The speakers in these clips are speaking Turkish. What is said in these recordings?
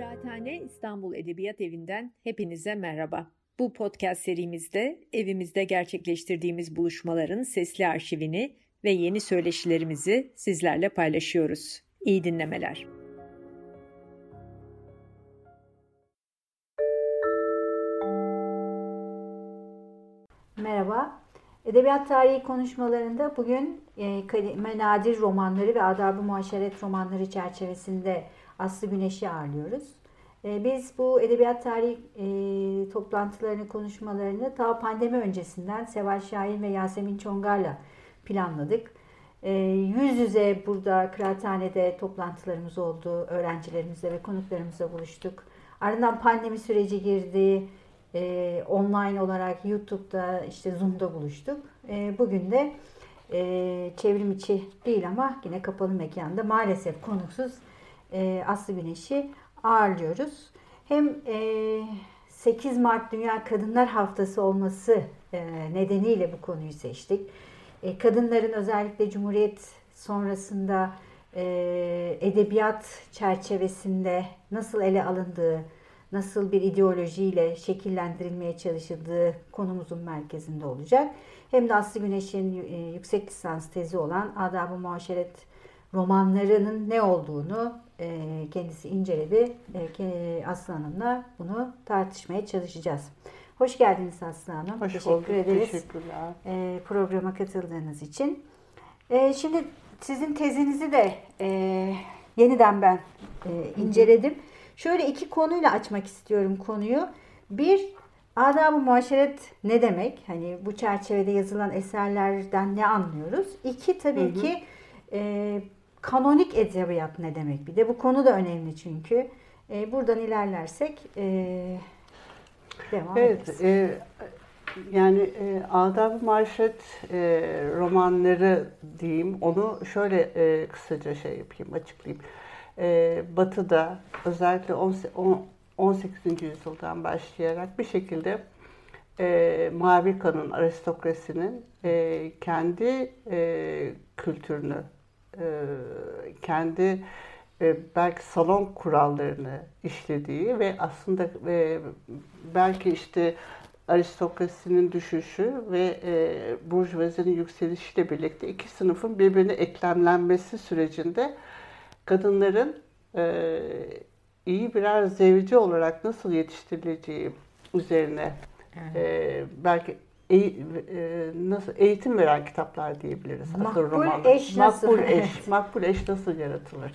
Kıraathane İstanbul Edebiyat Evi'nden hepinize merhaba. Bu podcast serimizde evimizde gerçekleştirdiğimiz buluşmaların sesli arşivini ve yeni söyleşilerimizi sizlerle paylaşıyoruz. İyi dinlemeler. Merhaba. Edebiyat tarihi konuşmalarında bugün e, Nadir romanları ve Adab-ı Muaşeret romanları çerçevesinde Aslı Güneş'i ağırlıyoruz. E, biz bu edebiyat tarihi e, toplantılarını, konuşmalarını ta pandemi öncesinden Seval Şahin ve Yasemin Çongar'la planladık. E, yüz yüze burada kıraathanede toplantılarımız oldu. Öğrencilerimizle ve konuklarımızla buluştuk. Ardından pandemi süreci girdi. E, online olarak YouTube'da işte Zoom'da buluştuk. E, bugün de e, çevrim içi değil ama yine kapalı mekanda maalesef konuksuz e, Aslı Güneş'i ağırlıyoruz. Hem e, 8 Mart Dünya Kadınlar Haftası olması e, nedeniyle bu konuyu seçtik. E, kadınların özellikle Cumhuriyet sonrasında e, edebiyat çerçevesinde nasıl ele alındığı, nasıl bir ideolojiyle şekillendirilmeye çalışıldığı konumuzun merkezinde olacak. Hem de Aslı Güneş'in e, yüksek lisans tezi olan Adab-ı Muaşeret romanlarının ne olduğunu kendisi inceledi. E, Aslı Hanım'la bunu tartışmaya çalışacağız. Hoş geldiniz Aslı Hanım. Hoş Teşekkür bulduk. ederiz. Teşekkürler. Programa katıldığınız için. Şimdi sizin tezinizi de yeniden ben inceledim. Şöyle iki konuyla açmak istiyorum konuyu. Bir, adab-ı muaşeret ne demek? Hani bu çerçevede yazılan eserlerden ne anlıyoruz? İki, tabii hı hı. ki e, kanonik edebiyat ne demek? Bir de bu konu da önemli çünkü. E, buradan ilerlersek e, devam evet, ederiz. E, yani e, Adab-ı Maşret e, romanları diyeyim. Onu şöyle e, kısaca şey yapayım, açıklayayım. E, batı'da özellikle 18. yüzyıldan başlayarak bir şekilde e, Mavi Kan'ın aristokrasinin e, kendi e, kültürünü, kendi e, belki salon kurallarını işlediği ve aslında e, belki işte aristokrasinin düşüşü ve e, burjuvazinin yükselişiyle birlikte iki sınıfın birbirine eklemlenmesi sürecinde kadınların e, iyi birer zevci olarak nasıl yetiştirileceği üzerine e, belki e, nasıl eğitim veren kitaplar diyebiliriz. Makbul romanlar. eş nasıl? Makbul eş, makbul eş nasıl yaratılır?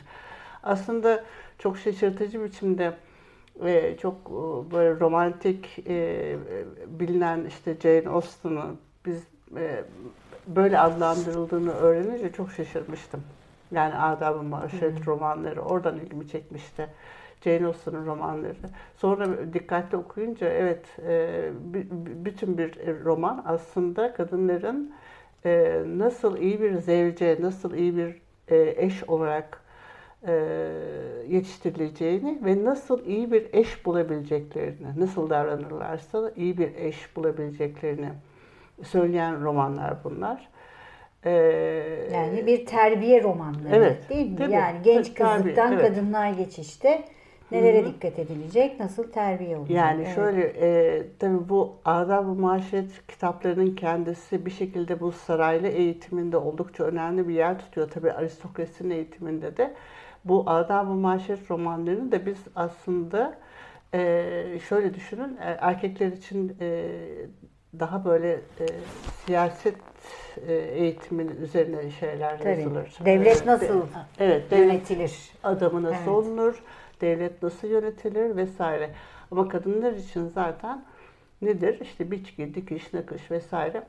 Aslında çok şaşırtıcı biçimde e, çok e, böyle romantik e, bilinen işte Jane Austen'ın biz e, böyle adlandırıldığını öğrenince çok şaşırmıştım. Yani Adab-ı Maşret romanları oradan ilgimi çekmişti. Jane Austen'ın romanları. Sonra dikkatli okuyunca evet e, bütün bir roman aslında kadınların e, nasıl iyi bir zevce, nasıl iyi bir e, eş olarak yetiştirileceğini ve nasıl iyi bir eş bulabileceklerini, nasıl davranırlarsa iyi bir eş bulabileceklerini söyleyen romanlar bunlar. Yani bir terbiye romanları evet, değil mi? Tabii, yani genç tabii, kızlıktan evet. kadınlığa geçişte Nelere Hı-hı. dikkat edilecek? Nasıl terbiye olacak? Yani evet. şöyle e, tabii bu adab-ı maşret kitaplarının kendisi bir şekilde bu saraylı eğitiminde oldukça önemli bir yer tutuyor. Tabii aristokrasinin eğitiminde de. Bu adab-ı maşret romanlarını da biz aslında e, şöyle düşünün e, erkekler için e, daha böyle e, siyaset e, eğitiminin üzerine şeyler Tabii. yazılır. Devlet nasıl evet, devlet yönetilir? Adamı nasıl Evet. olunur? Devlet nasıl yönetilir vesaire. Ama kadınlar için zaten nedir? İşte biçki, dikiş, nakış vesaire.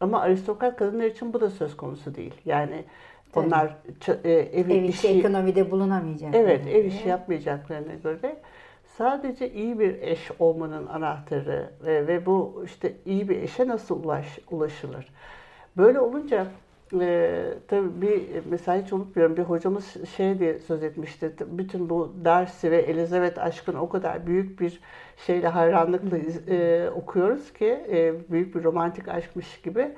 Ama aristokrat kadınlar için bu da söz konusu değil. Yani Tabii. onlar e, ev, Ev işi, ekonomide bulunamayacak. evet ev işi yapmayacaklarına göre sadece iyi bir eş olmanın anahtarı ve, ve bu işte iyi bir eşe nasıl ulaş, ulaşılır. Böyle olunca ee, tabii bir mesela hiç unutmuyorum bir hocamız şey diye söz etmişti. Bütün bu Darcy ve Elizabeth aşkını o kadar büyük bir şeyle hayranlıkla e, okuyoruz ki e, büyük bir romantik aşkmış gibi.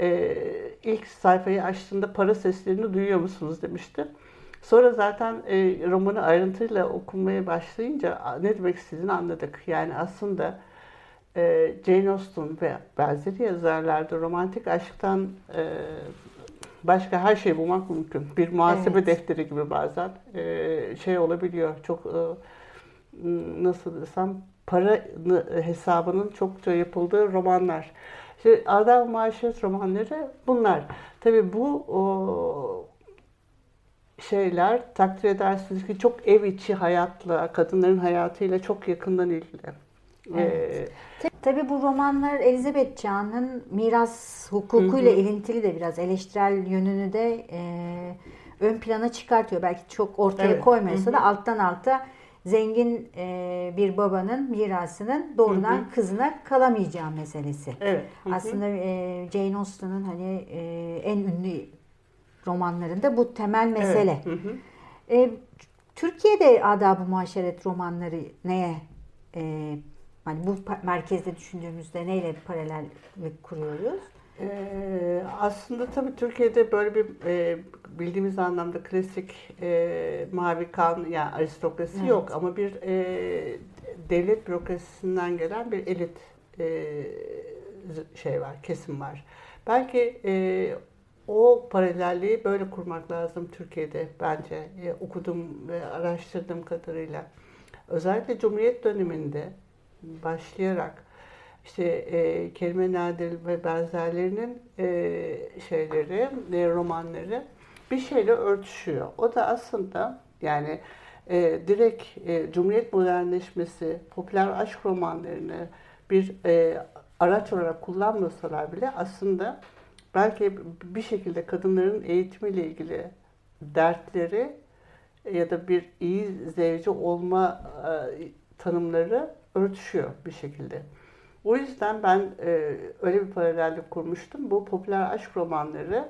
E, ilk sayfayı açtığında para seslerini duyuyor musunuz demişti. Sonra zaten e, romanı ayrıntıyla okumaya başlayınca ne demek istediğini anladık. Yani aslında e, Jane Austen ve benzeri yazarlarda romantik aşktan e, başka her şey bulmak mümkün. Bir muhasebe evet. defteri gibi bazen e, şey olabiliyor. Çok e, nasıl desem para hesabının çokça yapıldığı romanlar. İşte Adem Maşet romanları bunlar. Tabii bu o, şeyler takdir edersiniz ki çok ev içi hayatla, kadınların hayatıyla çok yakından ilgili. Evet. Ee, Tabii bu romanlar Elizabeth Çağ'ın miras hukukuyla ilintili de biraz eleştirel yönünü de e, ön plana çıkartıyor. Belki çok ortaya evet. koymasa da alttan alta zengin e, bir babanın mirasının doğrudan hı hı. kızına kalamayacağı meselesi. Evet. Hı hı. Aslında e, Jane Austen'ın hani e, en ünlü romanlarında bu temel mesele. Evet. Hı hı. E, Türkiye'de adab-ı muaşeret romanları neye e, hani bu merkezde düşündüğümüzde neyle paralel kuruyoruz? Ee, aslında tabii Türkiye'de böyle bir e, bildiğimiz anlamda klasik e, mavi kan yani aristokrasi evet. yok ama bir e, devlet bürokrasisinden gelen bir elit e, şey var, kesim var. Belki e, o paralelliği böyle kurmak lazım Türkiye'de bence e, okuduğum ve araştırdığım kadarıyla. Özellikle Cumhuriyet döneminde başlayarak işte e, kelime nadir ve benzerlerinin e, şeyleri, e, romanları bir şeyle örtüşüyor. O da aslında yani e, direkt e, Cumhuriyet modernleşmesi, popüler aşk romanlarını bir e, araç olarak kullanmasalar bile aslında belki bir şekilde kadınların eğitimiyle ilgili dertleri ya da bir iyi zevci olma e, tanımları örtüşüyor bir şekilde. O yüzden ben e, öyle bir paralellik kurmuştum. Bu popüler aşk romanları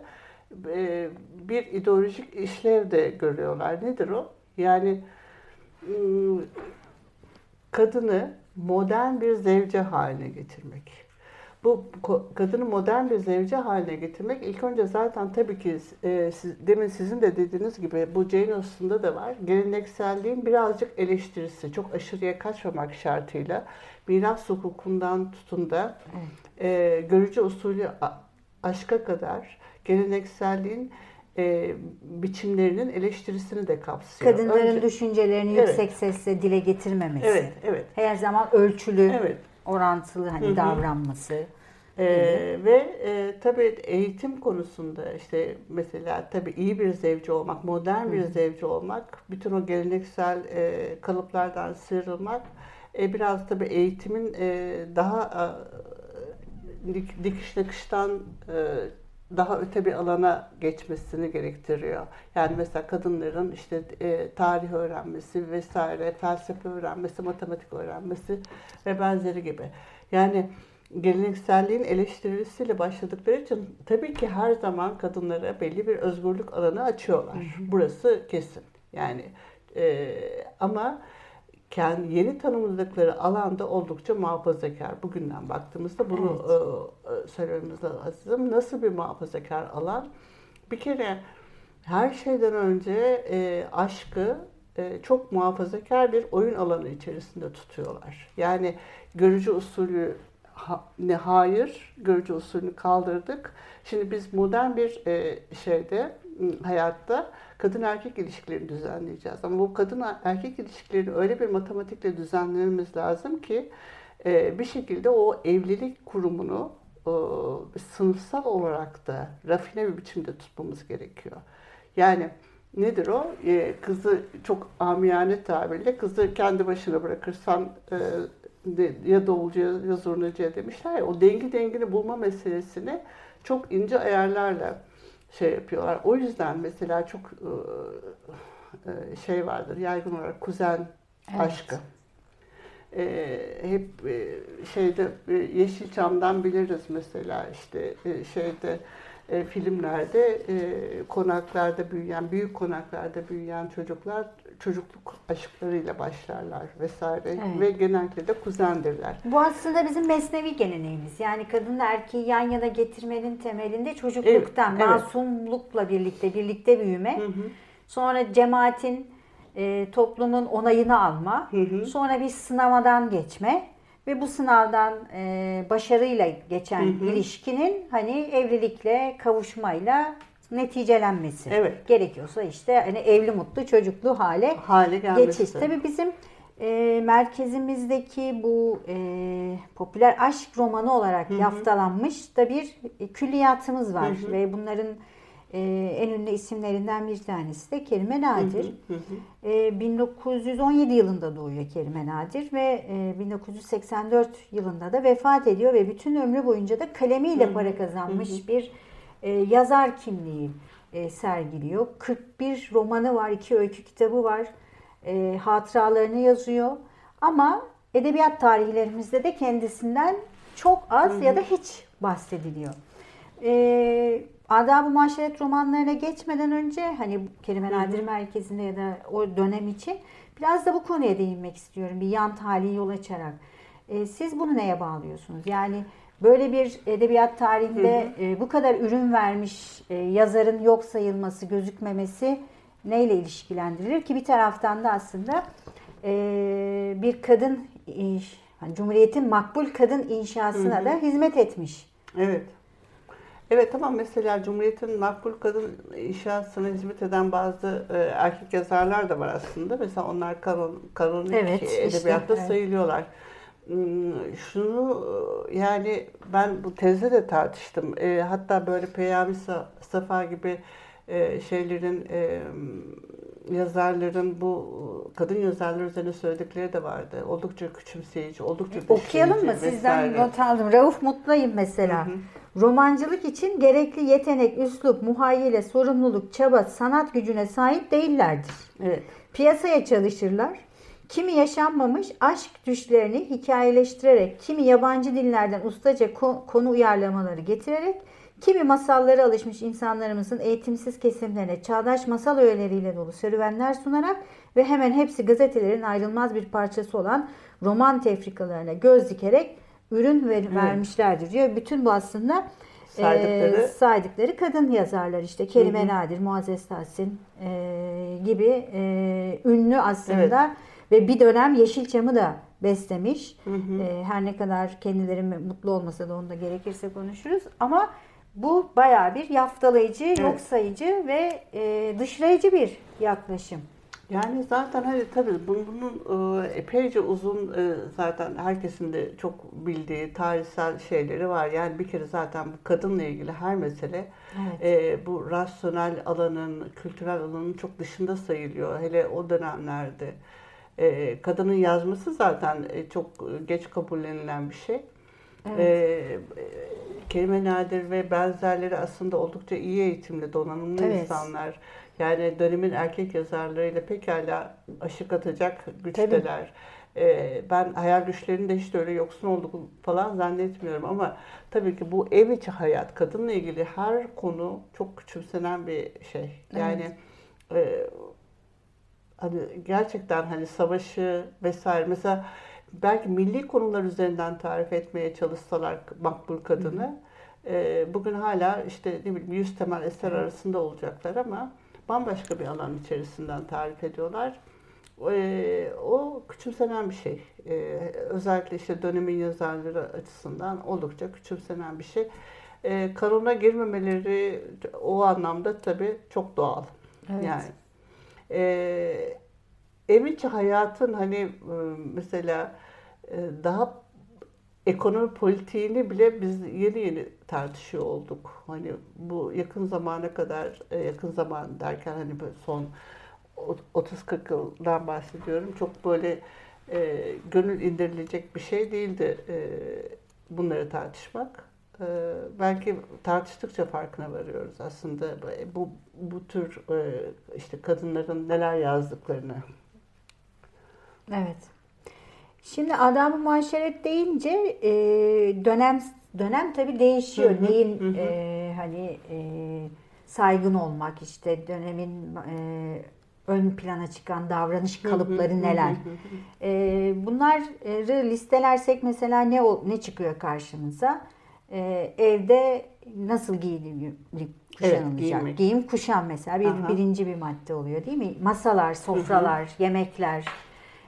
e, bir ideolojik işlev de görüyorlar. Nedir o? Yani kadını modern bir zevce haline getirmek bu kadını modern bir zevce haline getirmek ilk önce zaten tabii ki e, siz, demin sizin de dediğiniz gibi bu Jane Austen'da da var. Gelenekselliğin birazcık eleştirisi, çok aşırıya kaçmamak şartıyla miras hukukundan tutun da e, görücü usulü aşka kadar gelenekselliğin e, biçimlerinin eleştirisini de kapsıyor. Kadınların Önce, düşüncelerini evet. yüksek sesle dile getirmemesi. Evet, evet. Her zaman ölçülü. Evet orantılı hani Hı-hı. davranması. Ee, ve e, tabii eğitim konusunda işte mesela tabii iyi bir zevci olmak, modern bir Hı. zevci olmak, bütün o geleneksel e, kalıplardan sıyrılmak e, biraz tabii eğitimin e, daha e, dik, dikiş nakıştan e, daha öte bir alana geçmesini gerektiriyor. Yani mesela kadınların işte e, tarih öğrenmesi vesaire, felsefe öğrenmesi, matematik öğrenmesi ve benzeri gibi. Yani gelenekselliğin eleştirisiyle başladıkları için tabii ki her zaman kadınlara belli bir özgürlük alanı açıyorlar. Burası kesin. Yani e, ama kendi yeni tanımladıkları alanda oldukça muhafazakar. Bugünden baktığımızda bunu evet. e, söylememiz lazım. Nasıl bir muhafazakar alan? Bir kere her şeyden önce e, aşkı e, çok muhafazakar bir oyun alanı içerisinde tutuyorlar. Yani görücü usulü ha, ne hayır, görücü usulünü kaldırdık. Şimdi biz modern bir e, şeyde hayatta kadın erkek ilişkilerini düzenleyeceğiz. Ama bu kadın erkek ilişkilerini öyle bir matematikle düzenlememiz lazım ki e, bir şekilde o evlilik kurumunu e, sınıfsal olarak da rafine bir biçimde tutmamız gerekiyor. Yani nedir o? E, kızı çok amiyane tabirle kızı kendi başına bırakırsan ya davulcuya ya zurnacıya demişler ya o dengi dengini bulma meselesini çok ince ayarlarla şey yapıyorlar. O yüzden mesela çok e, e, şey vardır yaygın olarak kuzen evet. aşkı. E, hep şeyde Yeşilçam'dan biliriz mesela işte şeyde filmlerde konaklarda büyüyen, büyük konaklarda büyüyen çocuklar çocukluk aşklarıyla başlarlar vesaire evet. ve genellikle de kuzendirler. Bu aslında bizim mesnevi geleneğimiz. Yani kadınla erkeği yan yana getirmenin temelinde çocukluktan, evet, masumlukla birlikte birlikte büyüme. Hı hı. sonra cemaatin e, toplumun onayını alma, Hı hı. sonra bir sınavadan geçme ve bu sınavdan e, başarıyla geçen Hı hı. ilişkinin hani evlilikle kavuşmayla neticelenmesi. Evet. Gerekiyorsa işte hani evli mutlu çocuklu hale Hale gelmesi. geçiş. Tabii bizim e, merkezimizdeki bu e, popüler aşk romanı olarak yaftalanmış da bir külliyatımız var ve bunların e, en ünlü isimlerinden bir tanesi de Kerime Nadir. Hı hı. E, 1917 yılında doğuyor Kerime Nadir ve e, 1984 yılında da vefat ediyor ve bütün ömrü boyunca da kalemiyle para kazanmış bir e, yazar kimliği e, sergiliyor. 41 romanı var, iki öykü kitabı var, e, hatıralarını yazıyor. Ama edebiyat tarihlerimizde de kendisinden çok az ya da hiç bahsediliyor. E, Adab-ı Maşeret romanlarına geçmeden önce hani Kelime Nadir Merkezi'nde ya da o dönem için biraz da bu konuya değinmek istiyorum. Bir yan talihi yol açarak. E, siz bunu neye bağlıyorsunuz? Yani böyle bir edebiyat tarihinde e, bu kadar ürün vermiş e, yazarın yok sayılması, gözükmemesi neyle ilişkilendirilir ki bir taraftan da aslında e, bir kadın e, hani Cumhuriyet'in makbul kadın inşasına da hizmet etmiş. Evet. Evet tamam mesela Cumhuriyet'in makbul kadın inşasına hizmet eden bazı e, erkek yazarlar da var aslında. Mesela onlar kanon, kanonik Evet, işte, edebiyatta evet. sayılıyorlar. Hmm, Şunu e, yani ben bu tezde de tartıştım. E, hatta böyle Peyami Sa- Safa gibi e, şeylerin e, yazarların bu kadın yazarlar üzerine söyledikleri de vardı. Oldukça küçümseyici, oldukça Okuyalım mı? dışlayıcı Sizden vesaire. not aldım. Rauf Mutlayım mesela. Romancılık için gerekli yetenek, üslup, muhayyile, sorumluluk, çaba, sanat gücüne sahip değillerdir. Evet. Piyasaya çalışırlar. Kimi yaşanmamış aşk düşlerini hikayeleştirerek, kimi yabancı dillerden ustaca ko- konu uyarlamaları getirerek, kimi masallara alışmış insanlarımızın eğitimsiz kesimlerine çağdaş masal öğeleriyle dolu serüvenler sunarak ve hemen hepsi gazetelerin ayrılmaz bir parçası olan roman tefrikalarına göz dikerek ürün ver- vermişlerdir diyor. Bütün bu aslında Saydıkları- e, saydıkları kadın yazarlar işte Kerime Nadir, Muazzez Tahsin e, gibi e, ünlü aslında ve bir dönem Yeşilçam'ı da beslemiş. E, her ne kadar kendileri mutlu olmasa da onu da gerekirse konuşuruz. Ama bu bayağı bir yaftalayıcı, yok sayıcı ve e, dışlayıcı bir yaklaşım. Yani zaten hani tabii bunun, bunun e, epeyce uzun e, zaten herkesin de çok bildiği tarihsel şeyleri var. Yani bir kere zaten bu kadınla ilgili her mesele e, bu rasyonel alanın, kültürel alanın çok dışında sayılıyor. Hele o dönemlerde. Kadının yazması zaten çok geç kabullenilen bir şey. E, e, Kerime Nadir ve benzerleri aslında oldukça iyi eğitimli, donanımlı Evet. insanlar. Yani dönemin erkek yazarlarıyla pekala aşık atacak güçteler. Ee, ben hayal güçlerinin de hiç de öyle yoksun olduk falan zannetmiyorum ama tabii ki bu ev içi hayat, kadınla ilgili her konu çok küçümsenen bir şey. Yani e, hani gerçekten hani savaşı vesaire mesela belki milli konular üzerinden tarif etmeye çalışsalar makbul kadını e, bugün hala işte ne bileyim yüz temel eser arasında olacaklar ama bambaşka bir alan içerisinden tarif ediyorlar. E, o küçümsenen bir şey. E, özellikle işte dönemin yazarları açısından oldukça küçümsenen bir şey. E, kanona girmemeleri o anlamda tabii çok doğal. Evet. Yani e, ev içi hayatın hani e, mesela e, daha ekonomi politiğini bile biz yeni yeni tartışıyor olduk. Hani bu yakın zamana kadar, e, yakın zaman derken hani son 30-40 yıldan bahsediyorum. Çok böyle e, gönül indirilecek bir şey değildi e, bunları tartışmak. E, belki tartıştıkça farkına varıyoruz aslında bu bu tür e, işte kadınların neler yazdıklarını. Evet. Şimdi adab-ı muaşeret deyince e, dönem dönem tabii değişiyor. Hı hı, Neyin hı e, hani e, saygın olmak işte dönemin e, ön plana çıkan davranış kalıpları neler. E, bunları listelersek mesela ne ne çıkıyor karşımıza? E, evde nasıl giyinilip kuşanılacak. Evet. Giyim kuşam mesela bir Aha. birinci bir madde oluyor değil mi? Masalar, sofralar, yemekler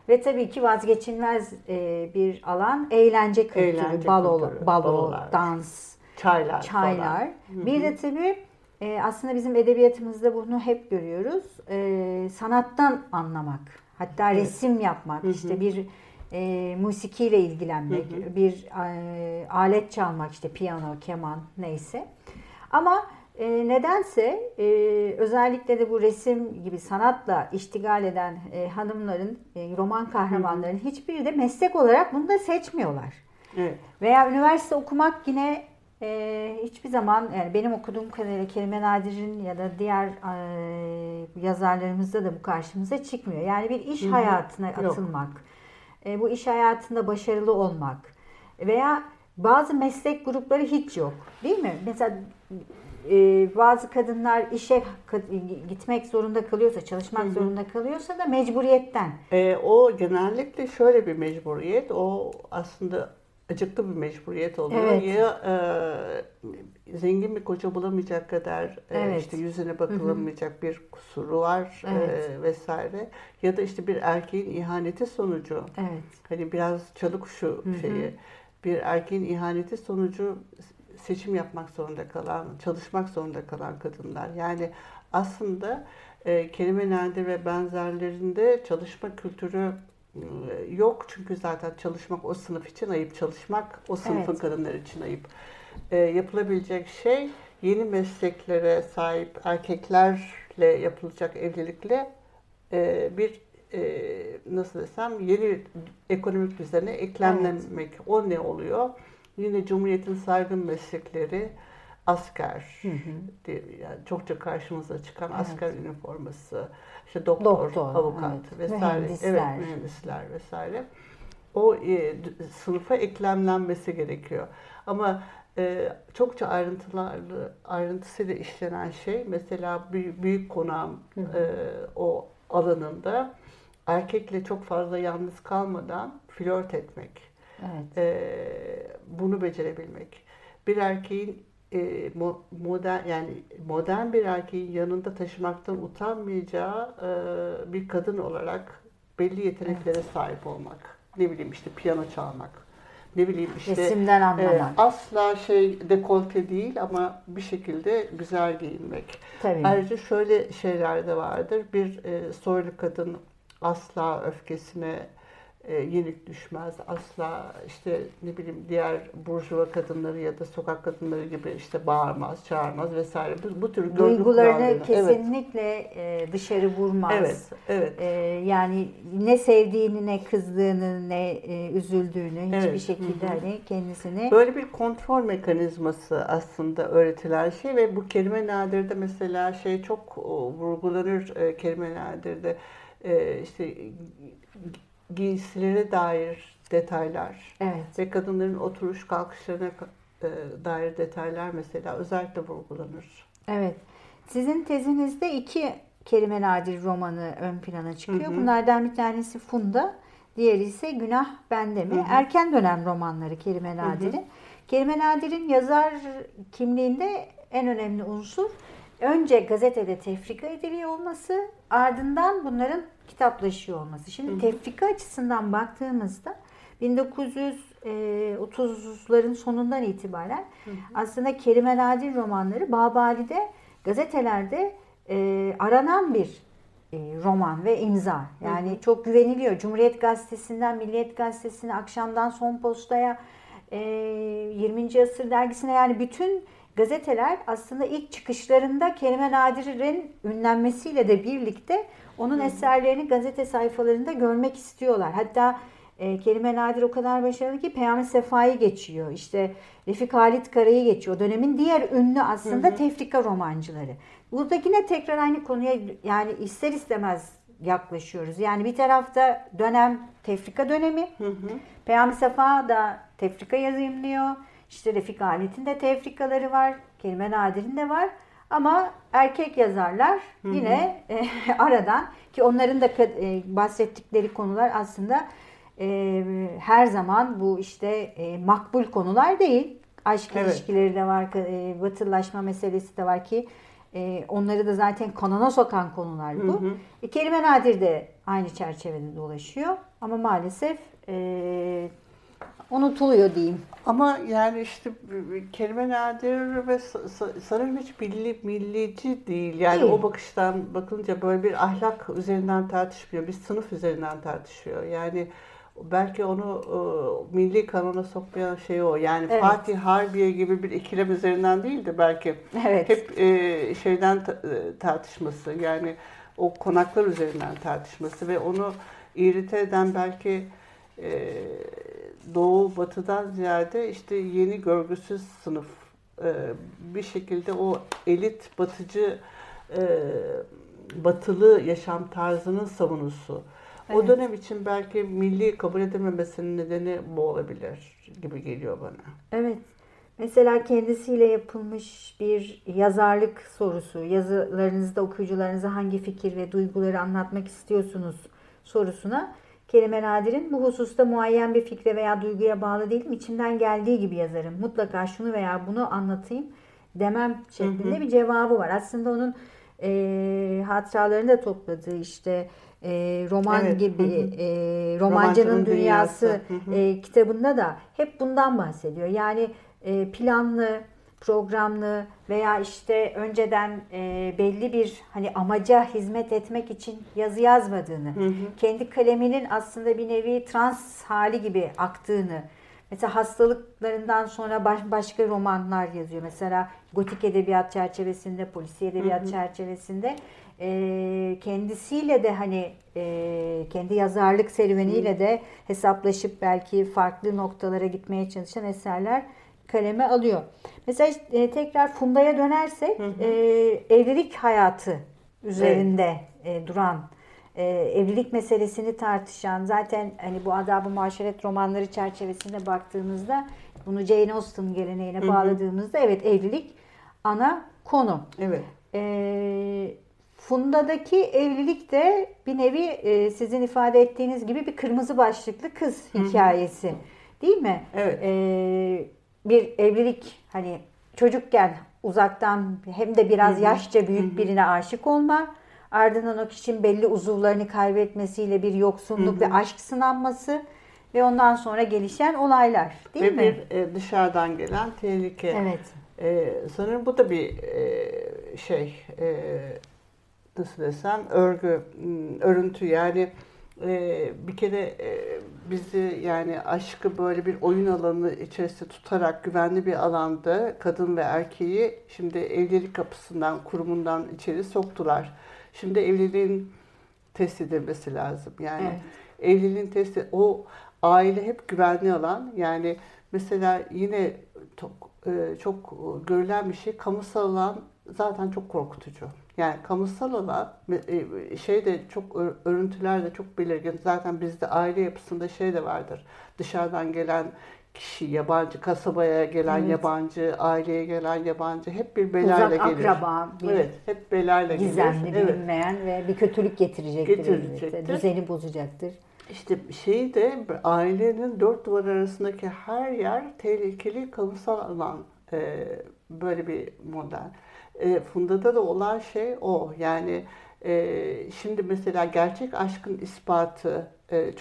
ve tabii ki vazgeçilmez e, bir alan eğlence kültürü, Eğlence balo, kültürü, balo, balolar. dans, Çaylar, çaylar. falan. Bir de tabii e, aslında bizim edebiyatımızda bunu hep görüyoruz. E, sanattan anlamak, hatta resim yapmak, işte bir e, musikiyle ilgilenmek, bir e, alet çalmak, işte piyano, keman neyse. Ama e, nedense e, özellikle de bu resim gibi sanatla iştigal eden e, hanımların, e, roman kahramanların hiçbiri de meslek olarak bunu da seçmiyorlar. Evet. Veya üniversite okumak yine e, hiçbir zaman yani benim okuduğum kadarıyla Kelime Nadir'in ya da diğer e, yazarlarımızda da bu karşımıza çıkmıyor. Yani bir iş hayatına Yok. atılmak, e, bu iş hayatında başarılı olmak veya bazı meslek grupları hiç yok. Değil mi? Mesela e, bazı kadınlar işe gitmek zorunda kalıyorsa, çalışmak zorunda kalıyorsa da mecburiyetten. E, o genellikle şöyle bir mecburiyet. O aslında acıklı bir mecburiyet oluyor. Evet. Ya e, zengin bir koca bulamayacak kadar e, Evet. işte yüzüne bakılamayacak bir kusuru var Evet. e, vesaire. Ya da işte bir erkeğin ihaneti sonucu Evet. hani biraz çalı kuşu şeyi bir erkeğin ihaneti sonucu seçim yapmak zorunda kalan, çalışmak zorunda kalan kadınlar. Yani aslında e, kelime nadir ve benzerlerinde çalışma kültürü e, yok. Çünkü zaten çalışmak o sınıf için ayıp, çalışmak o sınıfın Evet. kadınları için ayıp. E, yapılabilecek şey yeni mesleklere sahip erkeklerle yapılacak evlilikle e, bir e, nasıl desem yeni ekonomik düzene eklemlenmek. O ne oluyor? Yine Cumhuriyet'in saygın meslekleri asker, diye- yani çokça karşımıza çıkan asker üniforması, işte doktor, Doktor, avukat evet. vesaire, Mühendisler. evet mühendisler vesaire. O e, sınıfa eklemlenmesi gerekiyor. Ama e, çokça ayrıntılarlı ayrıntısıyla işlenen şey mesela büyük, büyük konağın e, o alanında erkekle çok fazla yalnız kalmadan flört etmek. Evet. Ee, bunu becerebilmek. Bir erkeğin e, mo- modern yani modern bir erkeğin yanında taşımaktan utanmayacağı e, bir kadın olarak belli yeteneklere sahip olmak. Ne bileyim işte piyano çalmak. Ne bileyim işte Resimden anlamak. e, asla şey dekolte değil ama bir şekilde güzel giyinmek. Tabii. Ayrıca şöyle şeyler de vardır. Bir e, soylu kadın asla öfkesine e, yenik düşmez. Asla işte ne bileyim diğer burjuva kadınları ya da sokak kadınları gibi işte bağırmaz, çağırmaz vesaire. Bu, bu tür Duygularını Evet. kesinlikle e, dışarı vurmaz. Evet, evet. E, yani ne sevdiğini, ne kızdığını, ne e, üzüldüğünü hiçbir Evet, şekilde hı hı. hani kendisini Böyle bir kontrol mekanizması aslında öğretilen şey ve bu kelime nadirde mesela şey çok vurgulanır kelime nadirde işte giysilere dair detaylar evet ve kadınların oturuş kalkışlarına e, dair detaylar mesela özellikle vurgulanır. evet. Sizin tezinizde iki kelime nadir romanı ön plana çıkıyor. Bunlardan bir tanesi Funda, diğeri ise Günah Bende mi? Erken dönem romanları Kelime Nadir'in. Kelime Nadir'in yazar kimliğinde en önemli unsur önce gazetede tefrika ediliyor olması, ardından bunların kitaplaşıyor olması. Şimdi tefrika açısından baktığımızda 1930'ların sonundan itibaren aslında Kelime Nadir romanları Babali'de gazetelerde e, aranan bir e, roman ve imza. Yani çok güveniliyor. Cumhuriyet Gazetesi'nden Milliyet Gazetesi'ne, akşamdan Son Posta'ya, e, 20. Asır dergisine yani bütün gazeteler aslında ilk çıkışlarında Kelime Nadir'in ünlenmesiyle de birlikte onun eserlerini gazete sayfalarında görmek istiyorlar. Hatta e, Kelime Nadir o kadar başarılı ki Peyami Sefa'yı geçiyor. İşte Refik Halit Kara'yı geçiyor. Dönemin diğer ünlü aslında tefrika romancıları. Burada yine tekrar aynı konuya yani ister istemez yaklaşıyoruz. Yani bir tarafta dönem tefrika dönemi. Peyami Safa da tefrika yazımlıyor. İşte Refik Halit'in de tefrikaları var. Kelime Nadir'in de var. Ama erkek yazarlar yine e, aradan ki onların da e, bahsettikleri konular aslında e, her zaman bu işte e, makbul konular değil. aşk Evet. ilişkileri de var, e, batılılaşma meselesi de var ki e, onları da zaten kanona sokan konular bu. Hı hı. E, kelime nadir de aynı çerçevede dolaşıyor ama maalesef e, unutuluyor diyeyim. Ama yani işte kelime nadir ve sa- sa- sanırım hiç milli, millici değil. Yani Değil. o bakıştan bakınca böyle bir ahlak üzerinden tartışmıyor. Bir sınıf üzerinden tartışıyor. Yani belki onu e, milli kanona sokmayan şey o. Yani Evet. Fatih Harbiye gibi bir ikilem üzerinden değil de belki Evet. hep e, şeyden ta- e, tartışması. Yani o konaklar üzerinden tartışması ve onu irite eden belki e, doğu batıdan ziyade işte yeni görgüsüz sınıf e, bir şekilde o elit batıcı e, batılı yaşam tarzının savunusu. O Evet. dönem için belki milli kabul edememesinin nedeni bu olabilir gibi geliyor bana. Evet. Mesela kendisiyle yapılmış bir yazarlık sorusu, yazılarınızda okuyucularınıza hangi fikir ve duyguları anlatmak istiyorsunuz sorusuna Kelime Nadir'in bu hususta muayyen bir fikre veya duyguya bağlı değilim. İçimden geldiği gibi yazarım. Mutlaka şunu veya bunu anlatayım demem şeklinde bir cevabı var. Aslında onun e, hatıralarını da topladığı işte e, roman Evet, gibi hı hı. e, Romancının dünyası, Dünyası, hı hı. e, kitabında da hep bundan bahsediyor. Yani e, planlı, programlı veya işte önceden e, belli bir hani amaca hizmet etmek için yazı yazmadığını, kendi kaleminin aslında bir nevi trans hali gibi aktığını, mesela hastalıklarından sonra baş, başka romanlar yazıyor. Mesela gotik edebiyat çerçevesinde, polisiye edebiyat çerçevesinde e, kendisiyle de hani e, kendi yazarlık serüveniyle de hesaplaşıp belki farklı noktalara gitmeye çalışan eserler kaleme alıyor. Mesela e, tekrar Funda'ya dönersek e, evlilik hayatı üzerinde e, duran e, evlilik meselesini tartışan zaten hani bu adab-ı muaşeret romanları çerçevesinde baktığımızda bunu Jane Austen geleneğine bağladığımızda evet evlilik ana konu. Evet. E, Funda'daki evlilik de bir nevi e, sizin ifade ettiğiniz gibi bir kırmızı başlıklı kız hikayesi. Değil mi? Evet. E, bir evlilik hani çocukken uzaktan hem de biraz yaşça büyük birine aşık olma. Ardından o kişinin belli uzuvlarını kaybetmesiyle bir yoksunluk ve aşk sınanması ve ondan sonra gelişen olaylar. Değil Ve mi? bir e, dışarıdan gelen tehlike. Evet. Ee, sanırım bu da bir e, şey e, nasıl desem örgü, m, örüntü yani e, bir kere e, bizi yani aşkı böyle bir oyun alanı içerisinde tutarak güvenli bir alanda kadın ve erkeği şimdi evlilik kapısından, kurumundan içeri soktular. Şimdi evliliğin test edilmesi lazım. Yani Evet. evliliğin testi o aile hep güvenli alan. Yani mesela yine çok, e, çok görülen bir şey kamusal alan zaten çok korkutucu. Yani kamusal alan e, şey de çok ör- örüntüler de çok belirgin. Zaten bizde aile yapısında şey de vardır. Dışarıdan gelen kişi, yabancı, kasabaya gelen Evet. yabancı, aileye gelen yabancı hep bir belayla Uzak gelir. akraba, bir Evet, hep belayla gelir. gizemli, Evet. bilinmeyen ve bir kötülük getirecektir. Getirecektir. Düzeni bozacaktır. İşte şey de ailenin dört duvar arasındaki her yer tehlikeli kamusal alan e, böyle bir model. E, Funda'da da olan şey o. Yani e, şimdi mesela gerçek aşkın ispatı e,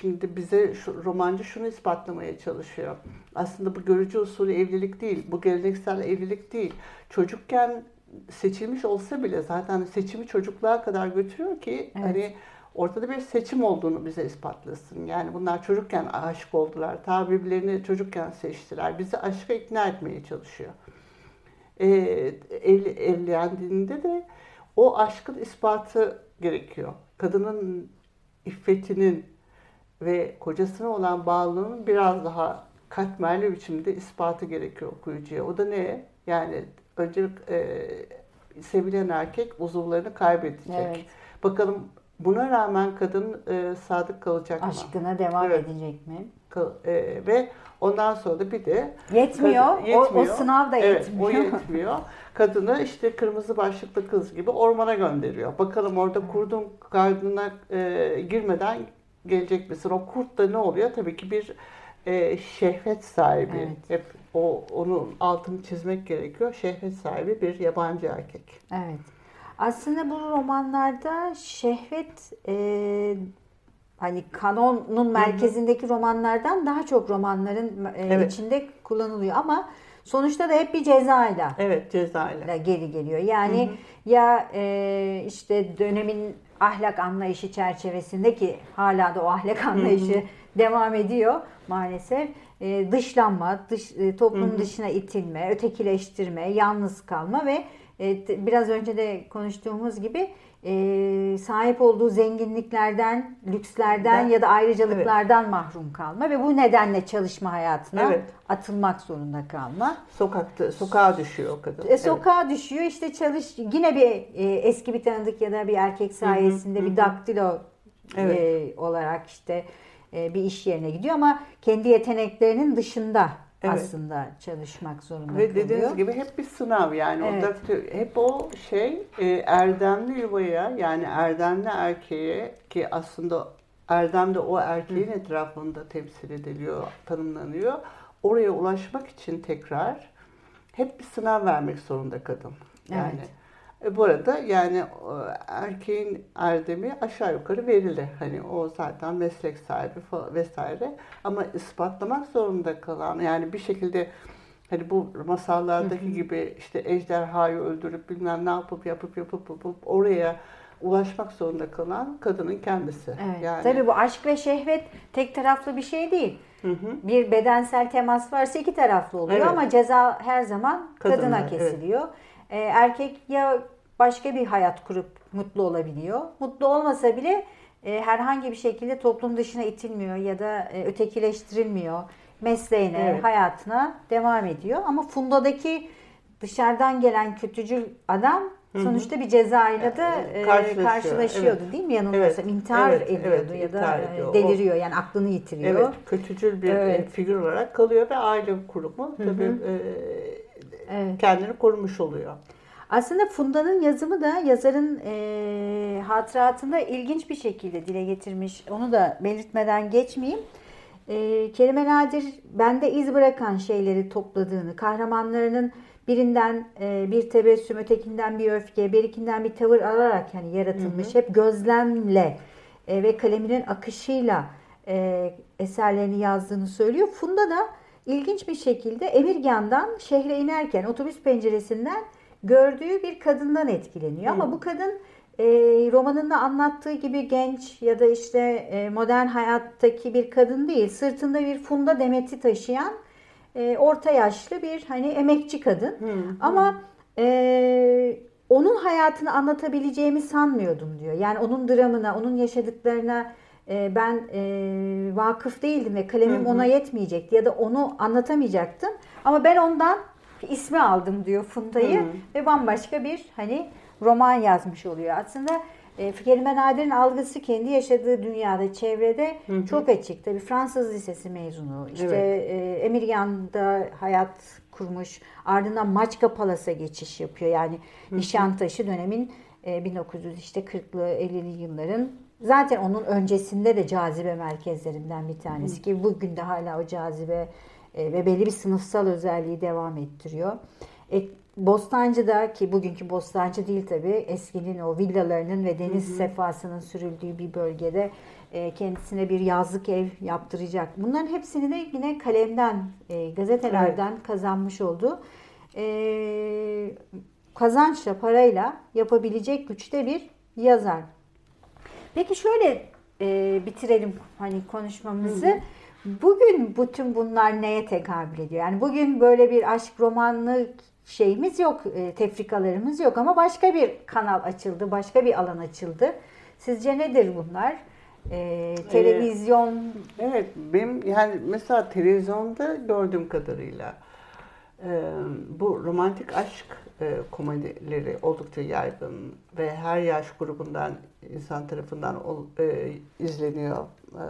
şimdi bize şu, romancı şunu ispatlamaya çalışıyor. Aslında bu görücü usulü evlilik değil, bu geleneksel evlilik değil. Çocukken seçilmiş olsa bile zaten seçimi çocukluğa kadar götürüyor ki Evet. hani ortada bir seçim olduğunu bize ispatlasın. Yani bunlar çocukken aşık oldular. Ta birbirlerini çocukken seçtiler. Bizi aşka ikna etmeye çalışıyor. Ee, evli, evlendiğinde de o aşkın ispatı gerekiyor. Kadının iffetinin ve kocasına olan bağlılığının biraz daha katmerli biçimde ispatı gerekiyor okuyucuya. O da ne? Yani önce e, sevilen erkek uzuvlarını kaybedecek. Evet. Bakalım buna rağmen kadın e, sadık kalacak mı? Aşkına devam Evet. edecek mi? Kal- e, ve ondan sonra da bir de Yetmiyor. kadın- O, o sınav da Evet, yetmiyor. o yetmiyor. Kadını işte kırmızı başlıklı kız gibi ormana gönderiyor. Bakalım orada kurdun karnına e, girmeden gelecek misin? O kurt da ne oluyor? Tabii ki bir e, şehvet sahibi. Evet. Hep o onun altını çizmek gerekiyor. Şehvet sahibi bir yabancı erkek. Evet. Aslında bu romanlarda şehvet e, hani kanonun merkezindeki romanlardan daha çok romanların e, Evet. içinde kullanılıyor ama sonuçta da hep bir cezayla Evet cezayla. geri geliyor. Yani ya e, işte dönemin ahlak anlayışı çerçevesinde ki hala da o ahlak anlayışı devam ediyor maalesef. E, dışlanma, dış, e, toplumun dışına itilme, ötekileştirme, yalnız kalma ve e, biraz önce de konuştuğumuz gibi e, sahip olduğu zenginliklerden, lükslerden Ben- ya da ayrıcalıklardan mahrum kalma ve bu nedenle çalışma hayatına Evet. atılmak zorunda kalma. Sokakta, sokağa düşüyor o kadın. E, sokağa düşüyor işte çalış yine bir e, eski bir tanıdık ya da bir erkek sayesinde bir daktilo Evet. e, olarak işte bir iş yerine gidiyor ama kendi yeteneklerinin dışında Evet. aslında çalışmak zorunda Ve kalıyor. dediğiniz gibi hep bir sınav yani Evet. o da hep o şey e, erdemli yuvaya yani erdemli erkeğe ki aslında erdem de o erkeğin etrafında temsil ediliyor, tanımlanıyor. Oraya ulaşmak için tekrar hep bir sınav vermek zorunda kadın. Yani Evet. E, bu arada yani erkeğin erdemi aşağı yukarı belirli. Hani o zaten meslek sahibi falan vesaire. Ama ispatlamak zorunda kalan yani bir şekilde hani bu masallardaki gibi işte ejderhayı öldürüp bilmem ne yapıp yapıp yapıp yapıp oraya ulaşmak zorunda kalan kadının kendisi. Evet. Yani Tabii bu aşk ve şehvet tek taraflı bir şey değil. Hı hı. Bir bedensel temas varsa iki taraflı oluyor Evet. ama ceza her zaman Kadına, kadına evet. kesiliyor. Ee, erkek ya başka bir hayat kurup mutlu olabiliyor. Mutlu olmasa bile e, herhangi bir şekilde toplum dışına itilmiyor ya da e, ötekileştirilmiyor. Mesleğine, Evet. hayatına devam ediyor. Ama Funda'daki dışarıdan gelen kötücül adam sonuçta bir cezayla da e, Karşılaşıyor, karşılaşıyordu evet. değil mi yanılmıyorsam? Evet, İntihar evet, ediyordu evet, ya da e, ediyor. O- deliriyor yani aklını yitiriyor. Evet, kötücül bir e, Evet. figür olarak kalıyor ve aile kurumu tabii e, Evet. kendini korumuş oluyor. Aslında Funda'nın yazımı da yazarın e, hatıratında ilginç bir şekilde dile getirmiş. Onu da belirtmeden geçmeyeyim. E, Kerime Nadir bende iz bırakan şeyleri topladığını, kahramanlarının birinden e, bir tebessüm, ötekinden bir öfke, birikinden bir tavır alarak yani yaratılmış. Hep gözlemle e, ve kaleminin akışıyla e, eserlerini yazdığını söylüyor. Funda da ilginç bir şekilde Emirgan'dan şehre inerken otobüs penceresinden gördüğü bir kadından etkileniyor. Ama bu kadın e, romanında anlattığı gibi genç ya da işte e, modern hayattaki bir kadın değil. Sırtında bir funda demeti taşıyan e, orta yaşlı bir hani emekçi kadın. Ama e, onun hayatını anlatabileceğimi sanmıyordum diyor. Yani onun dramına, onun yaşadıklarına e, ben e, vakıf değildim ve kalemim ona yetmeyecekti ya da onu anlatamayacaktım. Ama ben ondan ismi aldım diyor Funda'yı Hı. ve bambaşka bir hani roman yazmış oluyor. Aslında e, Kerime Nadir'in algısı kendi yaşadığı dünyada, çevrede çok açık. Tabii Fransız Lisesi mezunu. İşte Evet. e, Emirgan'da hayat kurmuş. Ardından Maçka Palas'a geçiş yapıyor. Yani Nişantaşı dönemin e, 1900 işte 40'lı 50'li yılların zaten onun öncesinde de cazibe merkezlerinden bir tanesi ki bugün de hala o cazibe e, ve belli bir sınıfsal özelliği devam ettiriyor. E, Bostancı'da ki bugünkü Bostancı değil tabii eskinin o villalarının ve deniz sefasının sürüldüğü bir bölgede e, kendisine bir yazlık ev yaptıracak. Bunların hepsini de yine kalemden, e, gazetelerden kazanmış oldu. E, kazançla, parayla yapabilecek güçte bir yazar. Peki şöyle e, bitirelim hani konuşmamızı. Bugün bütün bunlar neye tekabül ediyor? Yani bugün böyle bir aşk romanlı şeyimiz yok, e, tefrikalarımız yok ama başka bir kanal açıldı, başka bir alan açıldı. Sizce nedir bunlar? E, televizyon, Evet, benim yani mesela televizyonda gördüğüm kadarıyla e, bu romantik aşk e, komedileri oldukça yaygın ve her yaş grubundan insan tarafından ol- e, izleniyor e,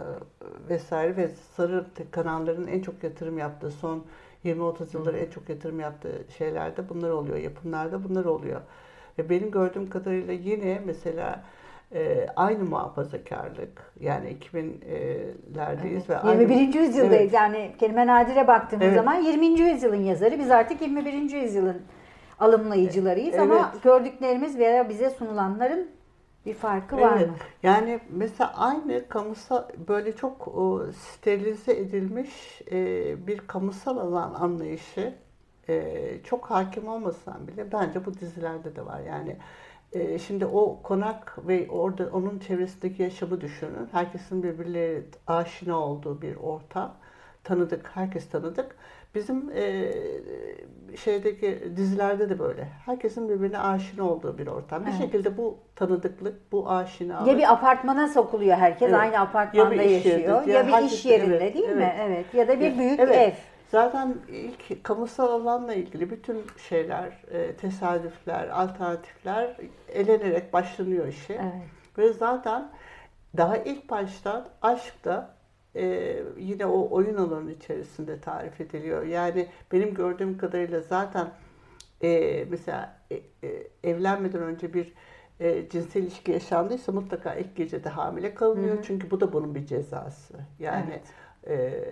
vesaire ve sarı kanalların en çok yatırım yaptığı son 20-30 yıldır en çok yatırım yaptığı şeylerde bunlar oluyor, yapımlarda bunlar oluyor. Ve benim gördüğüm kadarıyla yine mesela e, aynı muhafazakarlık yani 2000'lerdeyiz Evet. ve 21. aynı, yüzyıldayız. Evet. Yani kelime nadire baktığımız Evet. zaman 20. yüzyılın yazarı. Biz artık 21. yüzyılın alımlayıcılarıyız ama Evet. gördüklerimiz veya bize sunulanların bir farkı var Evet. mı? Yani mesela aynı kamusal böyle çok o, sterilize edilmiş e, bir kamusal alan anlayışı e, çok hakim olmasan bile bence bu dizilerde de var. Yani e, şimdi o konak ve orada onun çevresindeki yaşamı düşünün. Herkesin birbirleri aşina olduğu bir ortam. Tanıdık, herkes tanıdık. Bizim e, şeydeki dizilerde de böyle. Herkesin birbirine aşina olduğu bir ortam. Bir Evet. şekilde bu tanıdıklık, bu aşinalık. Ya bir apartmana sokuluyor herkes Evet. aynı apartmanda Ya yaşıyor. yerinde, Ya, ya bir iş yerinde evet, değil mi? evet. Evet. Ya da bir büyük Evet. ev. Zaten ilk kamusal alanla ilgili bütün şeyler, tesadüfler, alternatifler elenerek başlanıyor işe. Evet. Ve zaten daha ilk baştan aşk da e, yine o oyun alanı içerisinde tarif ediliyor. Yani benim gördüğüm kadarıyla zaten e, mesela e, e, evlenmeden önce bir e, cinsel ilişki yaşandıysa mutlaka ilk gecede hamile kalınıyor. Hı hı. Çünkü bu da bunun bir cezası. Yani e,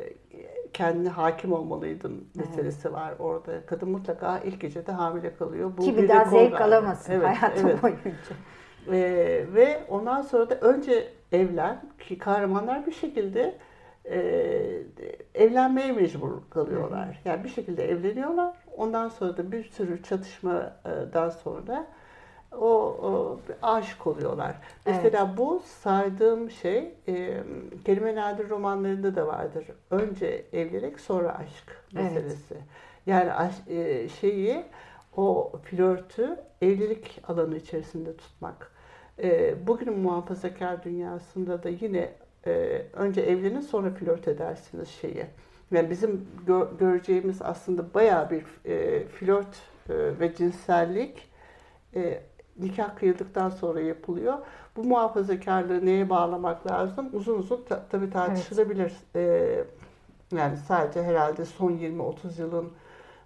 kendine hakim olmalıydın meselesi var orada. Kadın mutlaka ilk gecede hamile kalıyor. Bu Ki bir daha zevk galiba. alamasın Evet, hayatı evet. boyunca. Ee, ve ondan sonra da önce evlen ki kahramanlar bir şekilde e, evlenmeye mecbur kalıyorlar. Yani bir şekilde evleniyorlar. Ondan sonra da bir sürü çatışmadan sonra o, o aşık oluyorlar. Evet. Mesela bu saydığım şey e, kelime nadir romanlarında da vardır. Önce evlilik sonra aşk Evet. meselesi. Yani aş- e, şeyi o flörtü evlilik alanı içerisinde tutmak. E, bugünün muhafazakar dünyasında da yine e, önce evlenin sonra flört edersiniz şeyi. Yani bizim gö- göreceğimiz aslında bayağı bir e, flört e, ve cinsellik e, nikah kıyıldıktan sonra yapılıyor. Bu muhafazakarlığı neye bağlamak lazım? Uzun uzun ta- tabii tartışılabilir. E, yani sadece herhalde son 20-30 yılın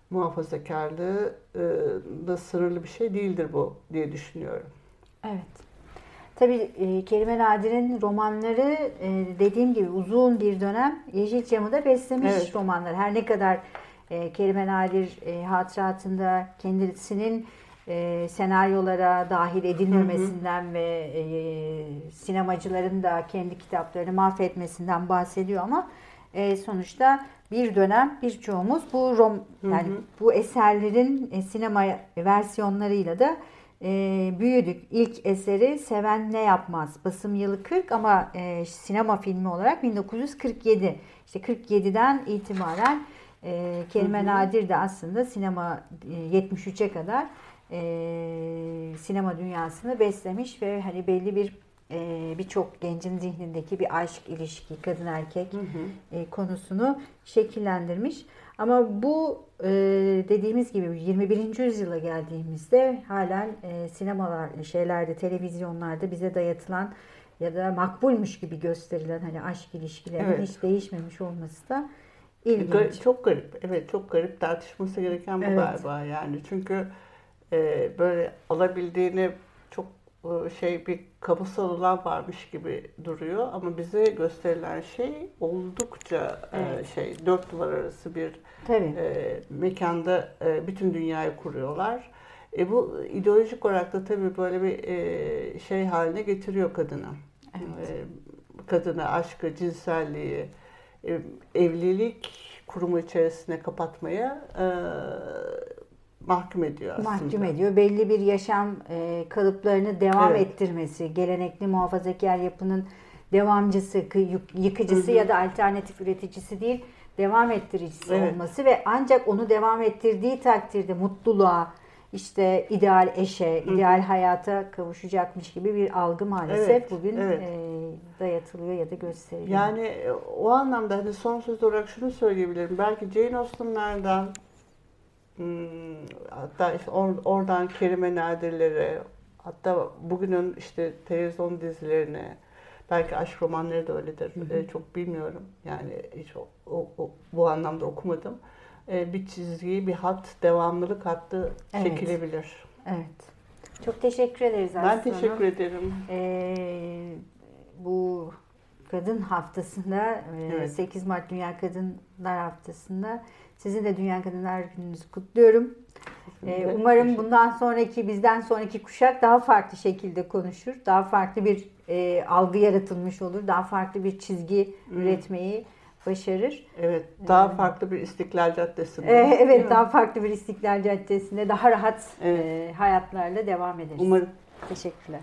muhafazakarlığı e, da sınırlı bir şey değildir bu diye düşünüyorum. Evet. Tabii e, Kerime Nadir'in romanları e, dediğim gibi uzun bir dönem Yeşilçam'ı da beslemiş Evet. romanlar. Her ne kadar e, Kerime Nadir e, hatıratında kendisinin e, senaryolara dahil edilmemesinden ve e, sinemacıların da kendi kitaplarını mahvetmesinden bahsediyor ama e, sonuçta bir dönem birçoğumuz bu rom yani bu eserlerin e, sinema versiyonlarıyla da e, büyüdük. İlk eseri Seven Ne Yapmaz. Basım yılı 40 ama e, sinema filmi olarak 1947. İşte 47'den itibaren e, Kelime Nadir de aslında sinema e, 73'e kadar e, sinema dünyasını beslemiş ve hani belli bir e, birçok gencin zihnindeki bir aşk ilişki kadın erkek e, konusunu şekillendirmiş. Ama bu e, dediğimiz gibi 21. yüzyıla geldiğimizde halen e, sinemalar, şeylerde, televizyonlarda bize dayatılan ya da makbulmuş gibi gösterilen hani aşk ilişkilerinin Evet. hiç değişmemiş olması da ilginç. Gar- Çok garip. Evet çok garip tartışması gereken bu Evet. galiba yani. Çünkü e, böyle alabildiğini şey bir kamusal alan varmış gibi duruyor ama bize gösterilen şey oldukça e, Evet. şey dört duvar arası bir Tabii. e, mekanda e, bütün dünyayı kuruyorlar. E, bu ideolojik olarak da tabii böyle bir e, şey haline getiriyor kadını. Evet. E, kadını, aşkı, cinselliği, e, evlilik kurumu içerisine kapatmaya e, mahkum ediyor aslında. mahkum ediyor. Belli bir yaşam e, kalıplarını devam Evet. ettirmesi, gelenekli muhafazakar yapının devamcısı, kı- yık- yıkıcısı Hı hı. ya da alternatif üreticisi değil, devam ettiricisi Evet. olması ve ancak onu devam ettirdiği takdirde mutluluğa, işte ideal eşe, ideal hayata kavuşacakmış gibi bir algı maalesef Evet, bugün evet. e, dayatılıyor ya da gösteriliyor. Yani e, o anlamda hani son söz olarak şunu söyleyebilirim. Belki Jane Austen'lardan hatta işte or- oradan Kerime Nadirlere hatta bugünün işte televizyon dizilerine belki aşk romanları da öyledir. E, çok bilmiyorum. Yani hiç o, o- o- bu anlamda okumadım. E, bir çizgi, bir hat, devamlılık hattı Evet. çekilebilir. Evet. Çok teşekkür ederiz Ben Aslı teşekkür Hanım. ederim. Ee, bu Kadın Haftası'nda, e, Evet. 8 Mart Dünya Kadınlar Haftası'nda sizin de Dünya Kadınlar Günü'nüzü kutluyorum. Ee, umarım bundan sonraki, bizden sonraki kuşak daha farklı şekilde konuşur. Daha farklı bir e, algı yaratılmış olur. Daha farklı bir çizgi üretmeyi başarır. Evet, daha farklı bir İstiklal Caddesi'nde. Ee, Değil evet, daha farklı bir İstiklal Caddesi'nde daha rahat Evet. e, hayatlarla devam ederiz. Umarım. Teşekkürler.